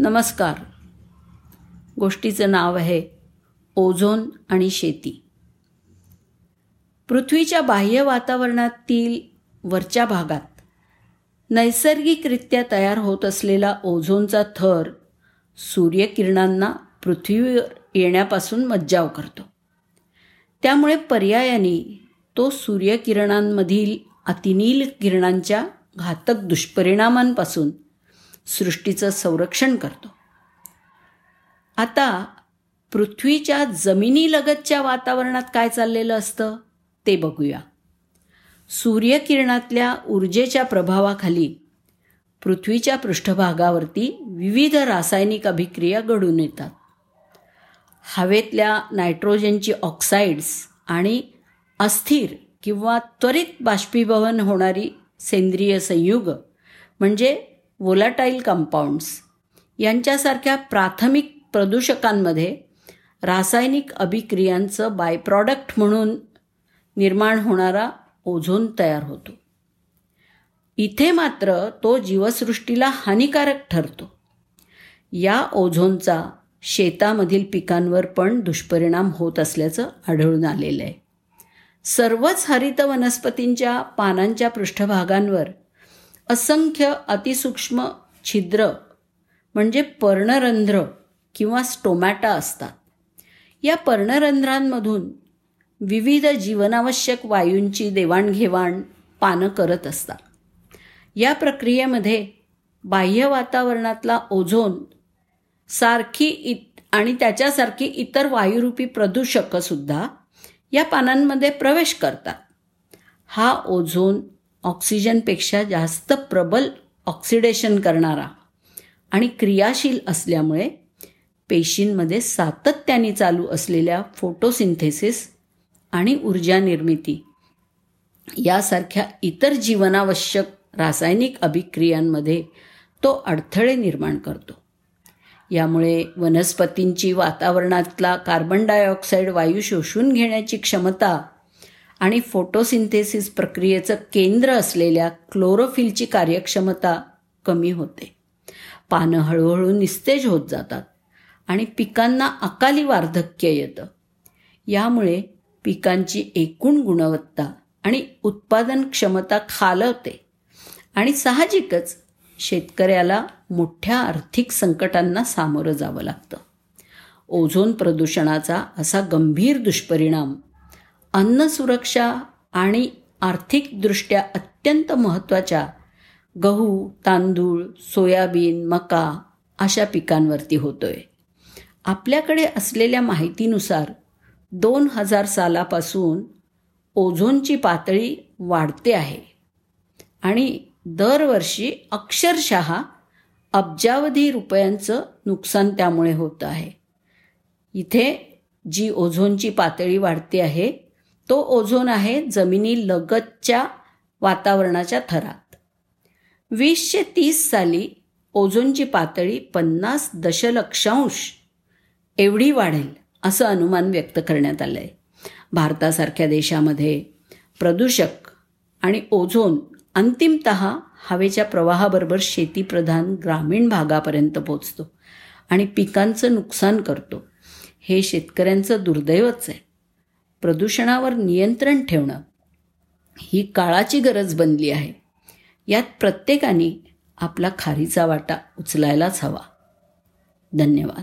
नमस्कार. गोष्टीचं नाव आहे ओझोन आणि शेती. पृथ्वीच्या बाह्य वातावरणातील वरच्या भागात नैसर्गिकरित्या तयार होत असलेला ओझोनचा थर सूर्यकिरणांना पृथ्वीवर येण्यापासून मज्जाव करतो. त्यामुळे पर्यायाने तो सूर्यकिरणांमधील अतिनील किरणांच्या घातक दुष्परिणामांपासून सृष्टीचं संरक्षण करतो. आता पृथ्वीच्या जमिनीलगतच्या वातावरणात काय चाललेलं असतं ते बघूया. सूर्यकिरणातल्या ऊर्जेच्या प्रभावाखाली पृथ्वीच्या पृष्ठभागावरती विविध रासायनिक अभिक्रिया घडून येतात. हवेतल्या नायट्रोजनची ऑक्साईड्स आणि अस्थिर किंवा त्वरित बाष्पीभवन होणारी सेंद्रिय संयुग म्हणजे वोलाटाईल कंपाऊंड्स यांच्यासारख्या प्राथमिक प्रदूषकांमध्ये रासायनिक अभिक्रियांचं बायप्रॉडक्ट म्हणून निर्माण होणारा ओझोन तयार होतो. इथे मात्र तो जीवसृष्टीला हानिकारक ठरतो. या ओझोनचा शेतामधील पिकांवर पण दुष्परिणाम होत असल्याचं आढळून आलेलं आहे सर्वच हरित वनस्पतींच्या पानांच्या पृष्ठभागांवर असंख्य अतिसूक्ष्म छिद्र म्हणजे पर्णरंध्र किंवा स्टोमॅटा असतात. या पर्णरंध्रांमधून विविध जीवनावश्यक वायूंची देवाणघेवाण पानं करत असतात. या प्रक्रियेमध्ये बाह्य वातावरणातला ओझोन सारखी इत आणि त्याच्यासारखी इतर वायुरूपी प्रदूषकंसुद्धा या पानांमध्ये प्रवेश करतात. हा ओझोन ऑक्सिजनपेक्षा जास्त प्रबल ऑक्सिडेशन करणारा आणि क्रियाशील असल्यामुळे पेशींमध्ये सातत्याने चालू असलेल्या फोटोसिंथेसिस आणि ऊर्जा निर्मिती यासारख्या इतर जीवनावश्यक रासायनिक अभिक्रियांमध्ये तो अडथळे निर्माण करतो. यामुळे वनस्पतींची वातावरणातला कार्बन डायऑक्साईड वायू शोषून घेण्याची क्षमता आणि फोटोसिंथेसिस प्रक्रियेचं केंद्र असलेल्या क्लोरोफिलची कार्यक्षमता कमी होते. पानं हळूहळू निस्तेज होत जातात आणि पिकांना अकाली वार्धक्य येतं. यामुळे पिकांची एकूण गुणवत्ता आणि उत्पादन क्षमता खालवते आणि साहजिकच शेतकऱ्याला मोठ्या आर्थिक संकटांना सामोरं जावं लागतं. ओझोन प्रदूषणाचा असा गंभीर दुष्परिणाम अन्न सुरक्षा आणि आर्थिकदृष्ट्या अत्यंत महत्त्वाच्या गहू तांदूळ सोयाबीन मका अशा पिकांवरती होतोय. आपल्याकडे असलेल्या माहितीनुसार दोन हजार सालापासून ओझोनची पातळी वाढते आहे आणि दरवर्षी अक्षरशः अब्जावधी रुपयांचं नुकसान त्यामुळे होतं आहे. इथे जी ओझोनची पातळी वाढते आहे तो ओझोन आहे जमिनी लगतच्या वातावरणाच्या थरात. वीसशे तीस साली ओझोनची पातळी पन्नास दशलक्षांश एवढी वाढेल असं अनुमान व्यक्त करण्यात आलं आहे भारतासारख्या देशामध्ये प्रदूषक आणि ओझोन अंतिमत हवेच्या प्रवाहाबरोबर शेतीप्रधान ग्रामीण भागापर्यंत पोचतो आणि पिकांचं नुकसान करतो. हे शेतकऱ्यांचं दुर्दैवच आहे. प्रदूषणावर नियंत्रण ठेवणं ही काळाची गरज बनली आहे. यात प्रत्येकाने आपला खारीचा वाटा उचलायलाच हवा. धन्यवाद.